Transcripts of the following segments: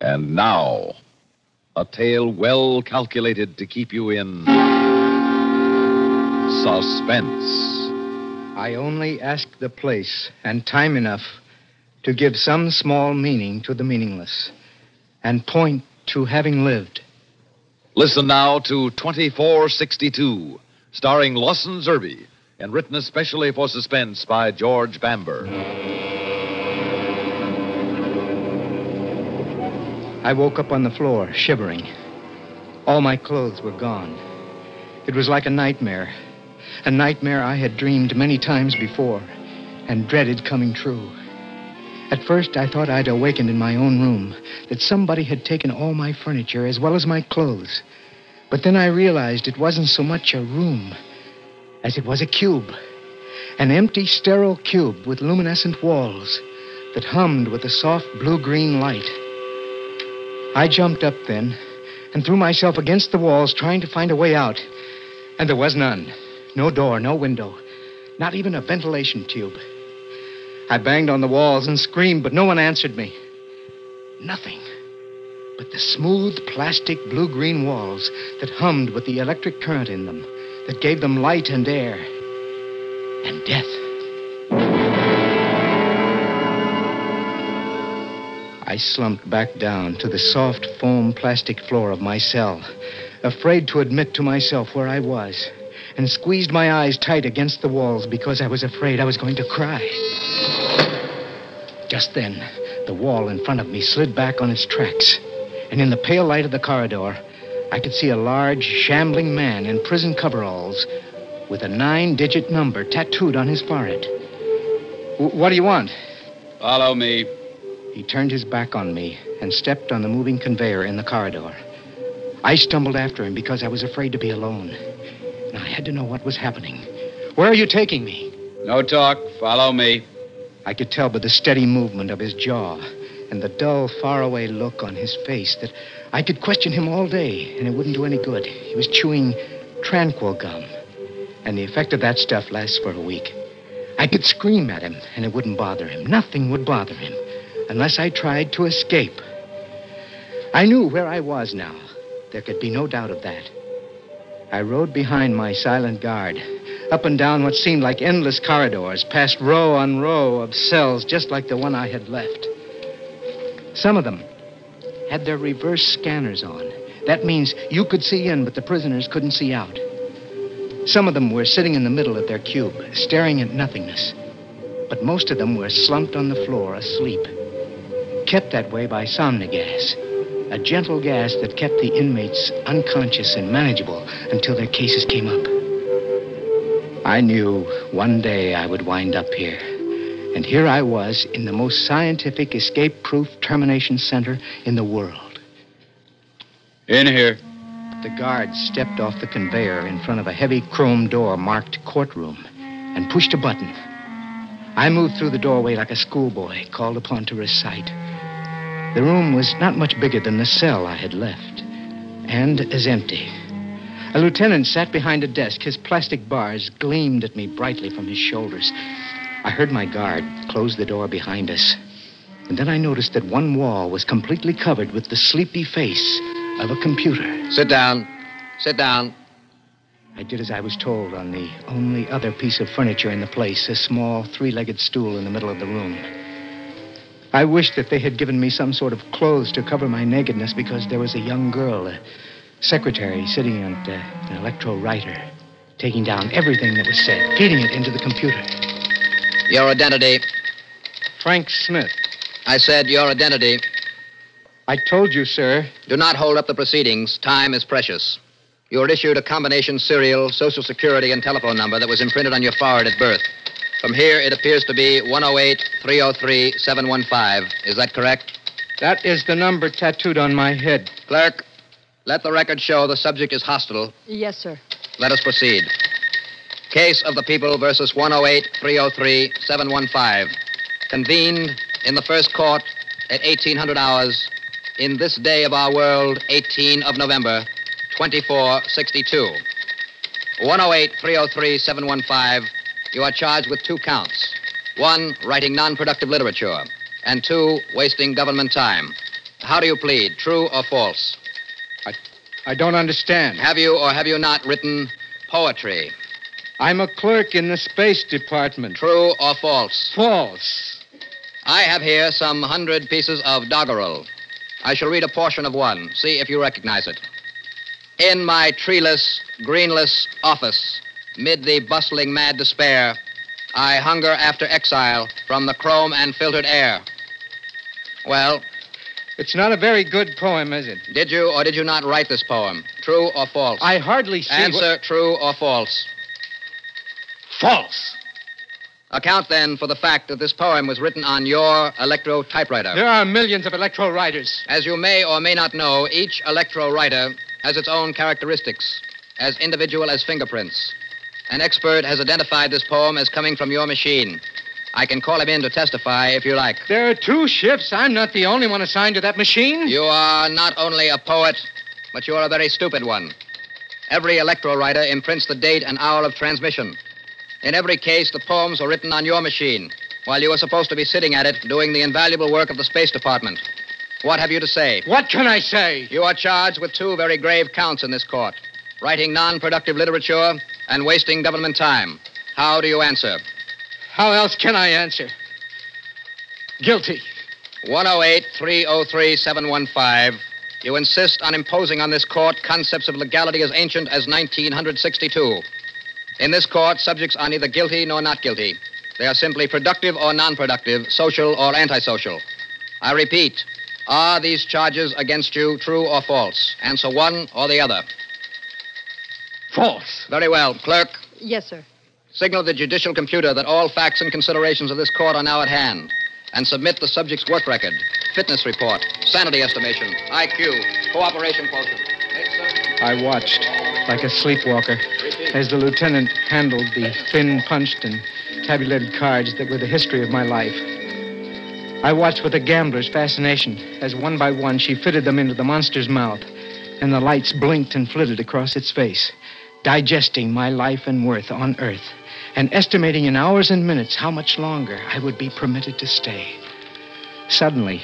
And now, a tale well calculated to keep you in suspense. I only ask the place and time enough to give some small meaning to the meaningless and point to having lived. Listen now to 2462, starring Lawson Zerbe, and written especially for suspense by George Bamber. I woke up on the floor, shivering. All my clothes were gone. It was like a nightmare. A nightmare I had dreamed many times before and dreaded coming true. At first, I thought I'd awakened in my own room, that somebody had taken all my furniture as well as my clothes. But then I realized it wasn't so much a room as it was a cube. An empty, sterile cube with luminescent walls that hummed with a soft blue green light. I jumped up then and threw myself against the walls, trying to find a way out. And there was none. No door, no window, not even a ventilation tube. I banged on the walls and screamed, but no one answered me. Nothing but the smooth plastic blue green walls that hummed with the electric current in them, that gave them light and air and death. I slumped back down to the soft foam plastic floor of my cell, afraid to admit to myself where I was, and squeezed my eyes tight against the walls because I was afraid I was going to cry. Just then, the wall in front of me slid back on its tracks, and in the pale light of the corridor, I could see a large, shambling man in prison coveralls with a nine digit number tattooed on his forehead. "W- What do you want? Follow me. He turned his back on me and stepped on the moving conveyor in the corridor. I stumbled after him because I was afraid to be alone. And I had to know what was happening. Where are you taking me? No talk. Follow me. I could tell by the steady movement of his jaw and the dull, faraway look on his face that I could question him all day and it wouldn't do any good. He was chewing tranquil gum, and the effect of that stuff lasts for a week. I could scream at him and it wouldn't bother him. Nothing would bother him unless I tried to escape. I knew where I was now. There could be no doubt of that. I rode behind my silent guard, up and down what seemed like endless corridors, past row on row of cells just like the one I had left. Some of them had their reverse scanners on. That means you could see in, but the prisoners couldn't see out. Some of them were sitting in the middle of their cube, staring at nothingness. But most of them were slumped on the floor, asleep. Kept that way by somnigas, a gentle gas that kept the inmates unconscious and manageable until their cases came up. I knew one day I would wind up here. And here I was in the most scientific escape proof termination center in the world. In here. The guard stepped off the conveyor in front of a heavy chrome door marked courtroom and pushed a button. I moved through the doorway like a schoolboy called upon to recite. The room was not much bigger than the cell I had left, and as empty. A lieutenant sat behind a desk. His plastic bars gleamed at me brightly from his shoulders. I heard my guard close the door behind us. And then I noticed that one wall was completely covered with the sleepy face of a computer. Sit down. Sit down. I did as I was told on the only other piece of furniture in the place, a small three legged stool in the middle of the room. I wished that they had given me some sort of clothes to cover my nakedness because there was a young girl, a secretary, sitting on uh, an electro writer, taking down everything that was said, feeding it into the computer. Your identity. Frank Smith. I said your identity. I told you, sir. Do not hold up the proceedings. Time is precious. You were issued a combination serial, social security, and telephone number that was imprinted on your forehead at birth. From here, it appears to be 108 303 715. Is that correct? That is the number tattooed on my head. Clerk, let the record show the subject is hostile. Yes, sir. Let us proceed. Case of the People versus 108 303 715. Convened in the first court at 1800 hours in this day of our world, 18 of November, 2462. 108 303 715. You are charged with two counts. One, writing non productive literature, and two, wasting government time. How do you plead, true or false? I I don't understand. Have you or have you not written poetry, I'm a clerk in the Space Department. true or false? False. I have here some hundred pieces of doggerel. I shall read a portion of one. See if you recognize it. In my treeless, greenless office, mid the bustling mad despair, I hunger after exile from the chrome and filtered air. Well, It's not a very good poem, is it? did you or did you not write this poem? True or false? I hardly see. Answer true or false. False. Account then for the fact that this poem was written on your electro typewriter. There are millions of electro writers. As you may or may not know, each electro writer has its own characteristics, as individual as fingerprints. An expert has identified this poem as coming from your machine. I can call him in to testify if you like. There are two shifts. I'm not the only one assigned to that machine. You are not only a poet, but you are a very stupid one. Every electro writer imprints the date and hour of transmission. In every case, the poems are written on your machine, while you are supposed to be sitting at it doing the invaluable work of the Space Department. What have you to say? What can I say? You are charged with two very grave counts in this court writing non productive literature and wasting government time. How do you answer? How else can I answer? Guilty. 108 303 715. You insist on imposing on this court concepts of legality as ancient as 1962. In this court, subjects are neither guilty nor not guilty. They are simply productive or non productive, social or antisocial. I repeat, are these charges against you true or false? Answer one or the other. False. Very well. Clerk, Yes, sir. signal the judicial computer that all facts and considerations of this court are now at hand. And submit the subject's work record, fitness report, sanity estimation, IQ, cooperation quotient. I watched, like a sleepwalker, as the lieutenant handled the thin punched and tabulated cards that were the history of my life. I watched with a gambler's fascination as one by one she fitted them into the monster's mouth, and the lights blinked and flitted across its face, digesting my life and worth on Earth, and estimating in hours and minutes how much longer I would be permitted to stay. Suddenly,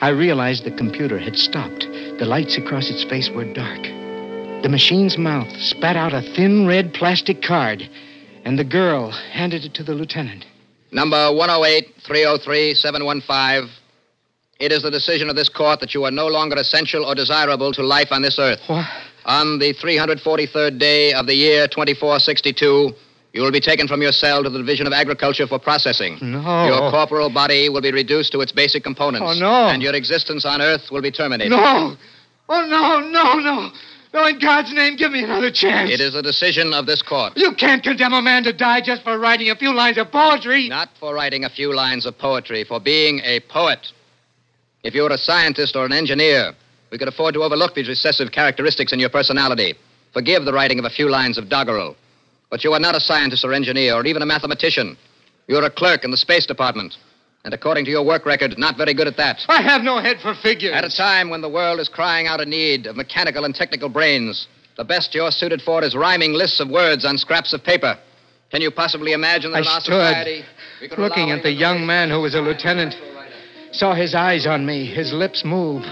I realized the computer had stopped. The lights across its face were dark. The machine's mouth spat out a thin red plastic card, and the girl handed it to the lieutenant. Number 108 303 715. It is the decision of this court that you are no longer essential or desirable to life on this earth. What? On the 343rd day of the year 2462, you will be taken from your cell to the Division of Agriculture for processing. No. Your corporal body will be reduced to its basic components. Oh, no. And your existence on Earth will be terminated. No! Oh, no, no, no! No, in God's name, give me another chance. It is a decision of this court. You can't condemn a man to die just for writing a few lines of poetry. Not for writing a few lines of poetry, for being a poet. If you were a scientist or an engineer, we could afford to overlook these recessive characteristics in your personality. Forgive the writing of a few lines of doggerel. But you are not a scientist or engineer or even a mathematician. You're a clerk in the Space Department. And according to your work record, not very good at that. I have no head for figures. At a time when the world is crying out a need of mechanical and technical brains, the best you're suited for is rhyming lists of words on scraps of paper. Can you possibly imagine that I in our stood, society looking at the young man who was a lieutenant. Saw his eyes on me, his lips move,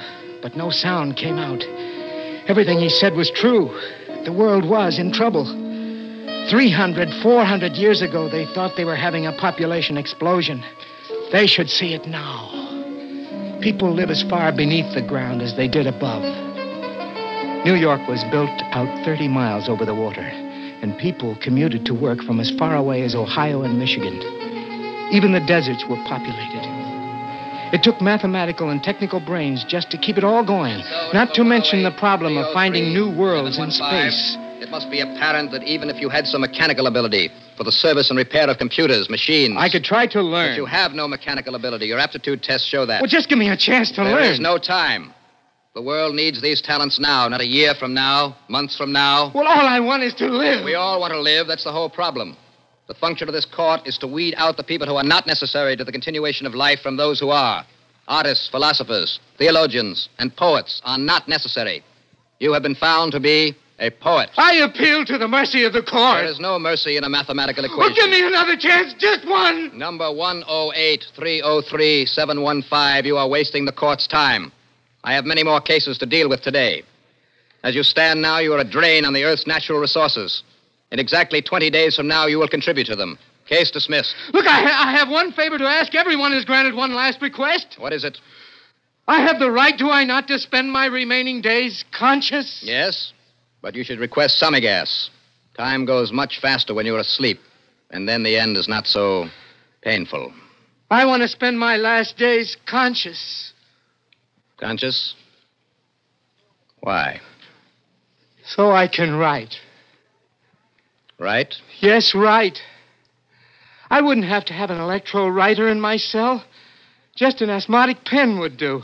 but no sound came out. Everything he said was true. The world was in trouble. 300, 400 years ago, they thought they were having a population explosion. They should see it now. People live as far beneath the ground as they did above. New York was built out 30 miles over the water, and people commuted to work from as far away as Ohio and Michigan. Even the deserts were populated. It took mathematical and technical brains just to keep it all going, not to mention the problem of finding new worlds in space. It must be apparent that even if you had some mechanical ability for the service and repair of computers, machines. I could try to learn. But you have no mechanical ability. Your aptitude tests show that. Well, just give me a chance to There learn. There's no time. The world needs these talents now, not a year from now, months from now. Well, all I want is to live. We all want to live. That's the whole problem. The function of this court is to weed out the people who are not necessary to the continuation of life from those who are. Artists, philosophers, theologians, and poets are not necessary. You have been found to be a poet. I appeal to the mercy of the court. There is no mercy in a mathematical equation. Well, give me another chance, just one. Number 108 303 715, you are wasting the court's time. I have many more cases to deal with today. As you stand now, you are a drain on the Earth's natural resources. In exactly 20 days from now, you will contribute to them. Case dismissed. Look, I, I have one favor to ask. Everyone has granted one last request. What is it? I have the right, do I not, to spend my remaining days conscious? Yes, but you should request gas. Time goes much faster when you're asleep, and then the end is not so painful. I want to spend my last days conscious. Conscious? Why? So I can write. Right? Yes, right. I wouldn't have to have an electro writer in my cell. Just an asthmatic pen would do.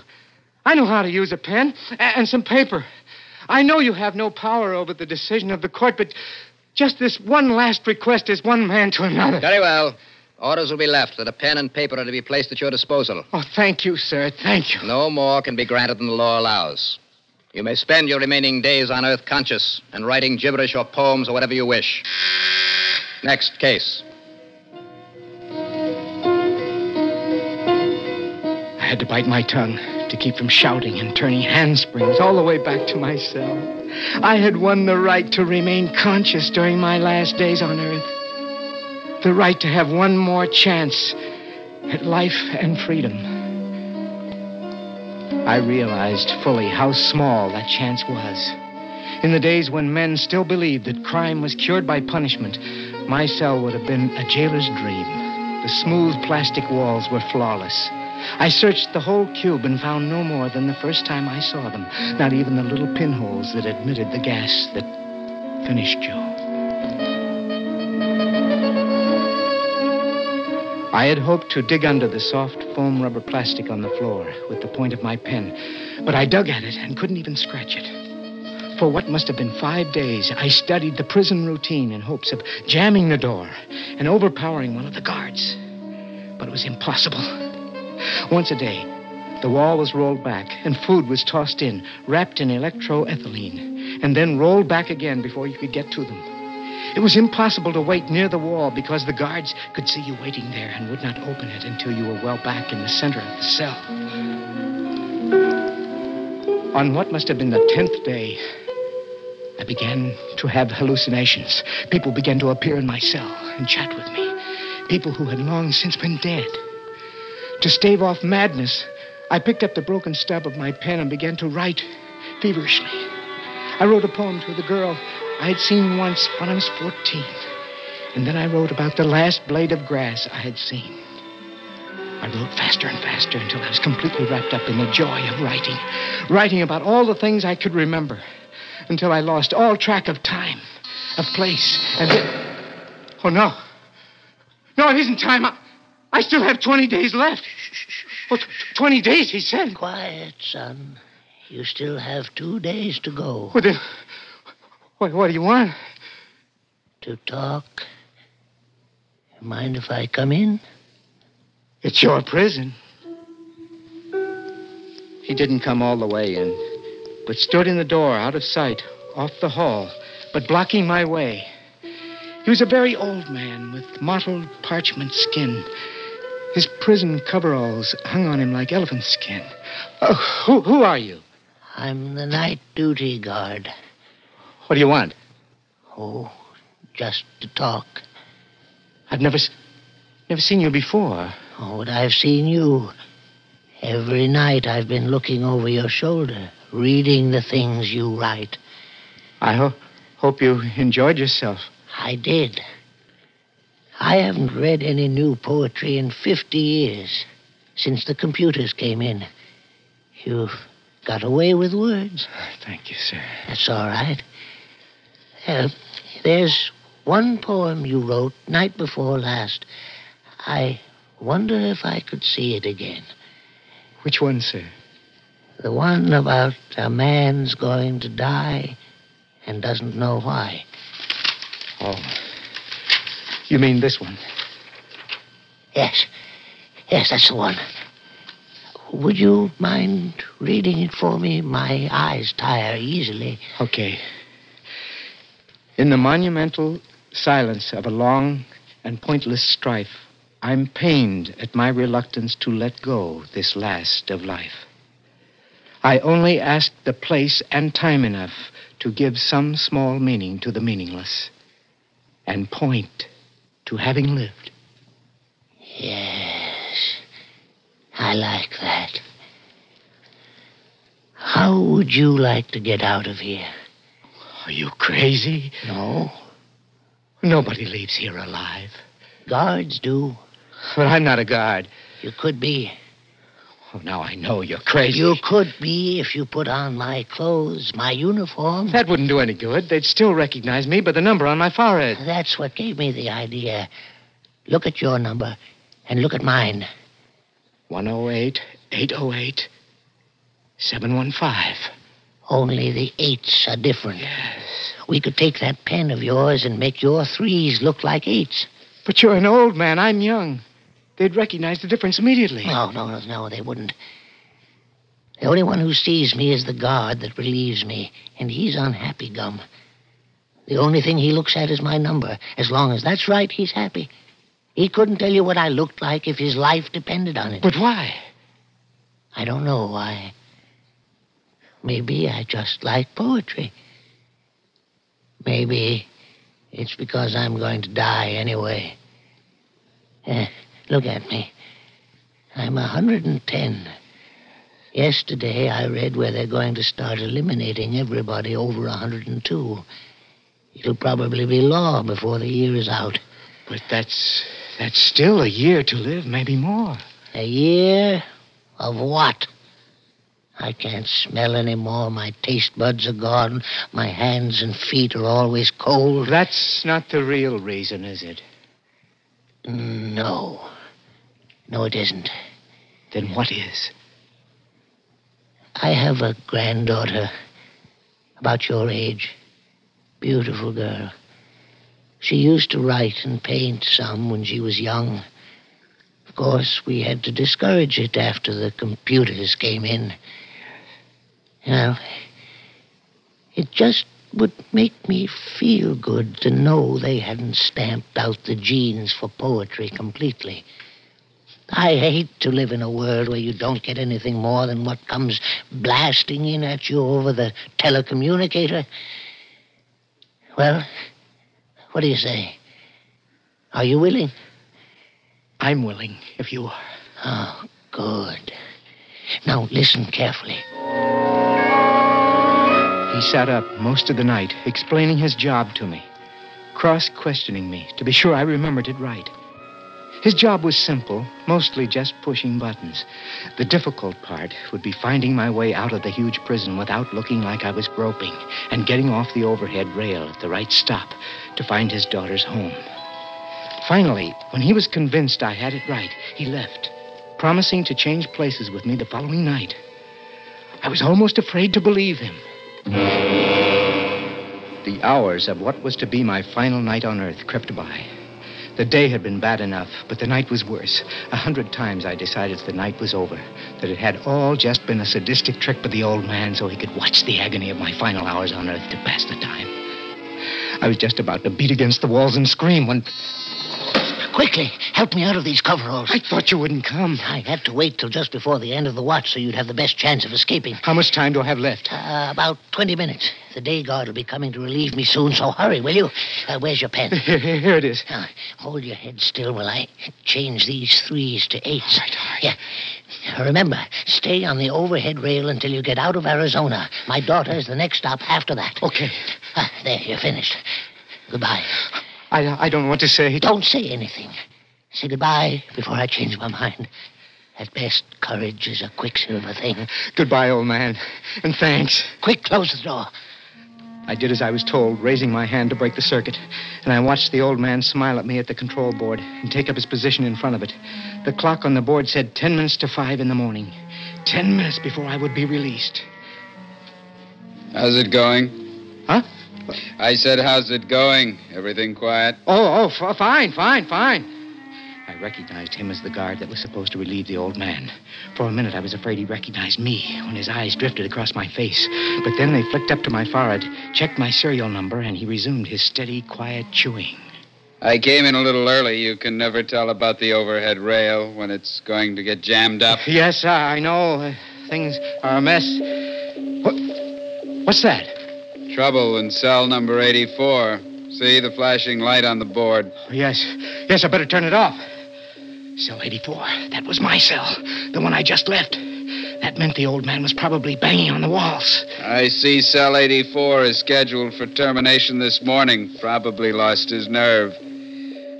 I know how to use a pen and some paper. I know you have no power over the decision of the court, but just this one last request is one man to another. Very well. Orders will be left that a pen and paper are to be placed at your disposal. Oh, thank you, sir. Thank you. No more can be granted than the law allows. You may spend your remaining days on Earth conscious and writing gibberish or poems or whatever you wish. Next case. I had to bite my tongue to keep from shouting and turning handsprings all the way back to my cell. I had won the right to remain conscious during my last days on Earth. The right to have one more chance at life and freedom. I realized fully how small that chance was. In the days when men still believed that crime was cured by punishment, my cell would have been a jailer's dream. The smooth plastic walls were flawless. I searched the whole cube and found no more than the first time I saw them, not even the little pinholes that admitted the gas that finished you. I had hoped to dig under the soft foam rubber plastic on the floor with the point of my pen, but I dug at it and couldn't even scratch it. For what must have been five days, I studied the prison routine in hopes of jamming the door and overpowering one of the guards. But it was impossible. Once a day, the wall was rolled back and food was tossed in, wrapped in electroethylene, and then rolled back again before you could get to them. It was impossible to wait near the wall because the guards could see you waiting there and would not open it until you were well back in the center of the cell. On what must have been the tenth day, I began to have hallucinations. People began to appear in my cell and chat with me. People who had long since been dead. To stave off madness, I picked up the broken stub of my pen and began to write feverishly. I wrote a poem to the girl I had seen once when I was 14. And then I wrote about the last blade of grass I had seen. I wrote faster and faster until I was completely wrapped up in the joy of writing. Writing about all the things I could remember. Until I lost all track of time, of place, and then. Oh, no. No, it isn't time. I, I still have 20 days left. Oh, t- 20 days, he said. Quiet, son. You still have two days to go. What, the, what, what do you want? To talk. Mind if I come in? It's your prison. He didn't come all the way in, but stood in the door, out of sight, off the hall, but blocking my way. He was a very old man with mottled parchment skin. His prison coveralls hung on him like elephant skin. Oh, who, who are you? I'm the night duty guard. What do you want? Oh, just to talk. I've never, never seen you before. Oh, but I've seen you. Every night I've been looking over your shoulder, reading the things you write. I ho- hope you enjoyed yourself. I did. I haven't read any new poetry in 50 years, since the computers came in. You've got away with words. Thank you, sir. That's all right. Uh, there's one poem you wrote night before last. I wonder if I could see it again. Which one, sir? The one about a man's going to die and doesn't know why. Oh. You mean this one? Yes. Yes, that's the one. Would you mind reading it for me? My eyes tire easily. Okay. In the monumental silence of a long and pointless strife, I'm pained at my reluctance to let go this last of life. I only asked the place and time enough to give some small meaning to the meaningless and point to having lived. Yes. I like that. How would you like to get out of here? Are you crazy? No. Nobody leaves here alive. Guards do. But I'm not a guard. You could be. Oh, now I know you're crazy. You could be if you put on my clothes, my uniform. That wouldn't do any good. They'd still recognize me by the number on my forehead. That's what gave me the idea. Look at your number and look at mine. 108 808 715. Only the eights are different. Yes. We could take that pen of yours and make your threes look like eights. But you're an old man. I'm young. They'd recognize the difference immediately. No, no, no, no, they wouldn't. The only one who sees me is the guard that relieves me, and he's unhappy, Gum. The only thing he looks at is my number. As long as that's right, he's happy. He couldn't tell you what I looked like if his life depended on it. But why? I don't know why. Maybe I just like poetry. Maybe it's because I'm going to die anyway. Eh, look at me. I'm a 110. Yesterday I read where they're going to start eliminating everybody over a 102. It'll probably be law before the year is out. But that's that's still a year to live, maybe more. A year of what? I can't smell any more. My taste buds are gone. My hands and feet are always cold. That's not the real reason, is it? No. No, it isn't. Then what is? I have a granddaughter about your age. Beautiful girl. She used to write and paint some when she was young. Of course, we had to discourage it after the computers came in. You know, it just would make me feel good to know they hadn't stamped out the genes for poetry completely. I hate to live in a world where you don't get anything more than what comes blasting in at you over the telecommunicator. Well, what do you say? Are you willing? I'm willing, if you are. Oh, good. Now, listen carefully. He sat up most of the night, explaining his job to me, cross questioning me to be sure I remembered it right. His job was simple, mostly just pushing buttons. The difficult part would be finding my way out of the huge prison without looking like I was groping and getting off the overhead rail at the right stop to find his daughter's home. Finally, when he was convinced I had it right, he left, promising to change places with me the following night. I was almost afraid to believe him. The hours of what was to be my final night on Earth crept by. The day had been bad enough, but the night was worse. A hundred times I decided the night was over, that it had all just been a sadistic trick by the old man so he could watch the agony of my final hours on Earth to pass the time. I was just about to beat against the walls and scream when Quickly, help me out of these coveralls. I thought you wouldn't come. I had to wait till just before the end of the watch so you'd have the best chance of escaping. How much time do I have left? Uh, about 20 minutes. The day guard will be coming to relieve me soon, so hurry, will you? Uh, where's your pen? Here, here- here it is. Now, hold your head still while I change these threes to eights. All right, all right. Yeah. Remember, stay on the overhead rail until you get out of Arizona. My daughter is the next stop after that. Okay. Ah, there, you're finished. Goodbye. I, I don't want to say. Don't say anything. Say goodbye before I change my mind. At best, courage is a quicksilver thing. Goodbye, old man. And thanks. Quick, close the door. I did as I was told, raising my hand to break the circuit, and I watched the old man smile at me at the control board and take up his position in front of it. The clock on the board said ten minutes to five in the morning. Ten minutes before I would be released. How's it going? Huh? I said, how's it going? Everything quiet? Oh, oh, f- fine, fine, fine. I recognized him as the guard that was supposed to relieve the old man. For a minute, I was afraid he recognized me when his eyes drifted across my face. But then they flicked up to my forehead, checked my serial number, and he resumed his steady, quiet chewing. I came in a little early. You can never tell about the overhead rail when it's going to get jammed up. Yes, I know. Uh, things are a mess. What? What's that? Trouble in cell number 84. See the flashing light on the board? Oh, yes. Yes, I better turn it off. Cell 84. That was my cell. The one I just left. That meant the old man was probably banging on the walls. I see cell 84 is scheduled for termination this morning. Probably lost his nerve.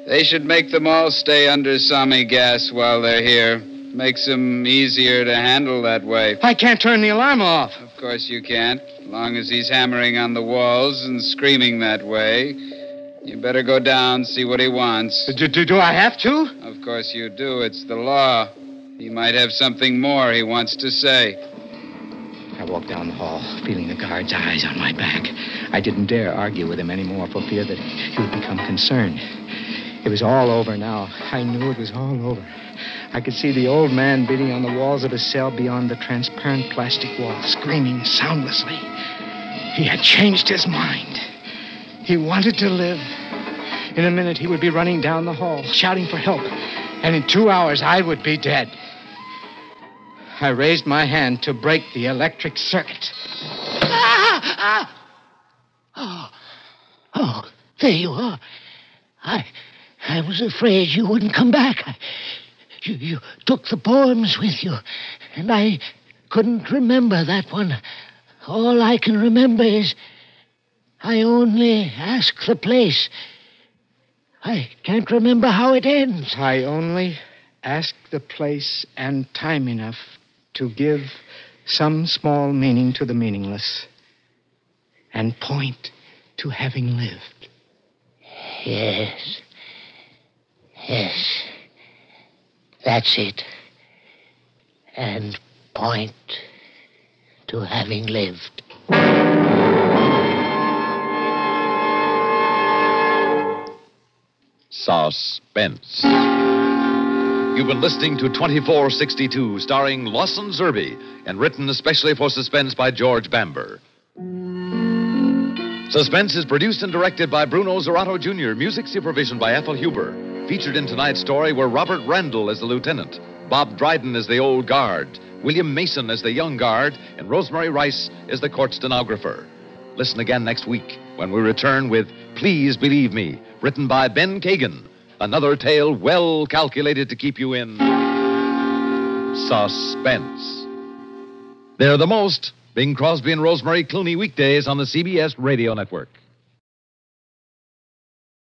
They should make them all stay under somnigas while they're here. Makes them easier to handle that way. I can't turn the alarm off. Of course you can't, as long as he's hammering on the walls and screaming that way. You better go down, see what he wants. Uh, do, do, do I have to? Of course you do. It's the law. He might have something more he wants to say. I walked down the hall, feeling the guard's eyes on my back. I didn't dare argue with him anymore for fear that he would become concerned. It was all over now. I knew it was all over. I could see the old man beating on the walls of his cell beyond the transparent plastic wall, screaming soundlessly. He had changed his mind. He wanted to live. In a minute, he would be running down the hall, shouting for help. And in two hours, I would be dead. I raised my hand to break the electric circuit. Ah! Ah! Oh, oh, there you are. I, I was afraid you wouldn't come back. I, you, you took the poems with you, and I couldn't remember that one. All I can remember is I only ask the place. I can't remember how it ends. I only ask the place and time enough to give some small meaning to the meaningless and point to having lived. Yes. Yes. That's it. And point to having lived. Suspense. You've been listening to 2462, starring Lawson Zerbe, and written especially for Suspense by George Bamber. Suspense is produced and directed by Bruno Zirato Jr., music supervision by Ethel Huber. Featured in tonight's story were Robert Randall as the lieutenant, Bob Dryden as the old guard, William Mason as the young guard, and Rosemary Rice as the court stenographer. Listen again next week when we return with Please Believe Me, written by Ben Kagan. Another tale well calculated to keep you in suspense. They're the most. Bing Crosby and Rosemary Clooney weekdays on the CBS Radio Network.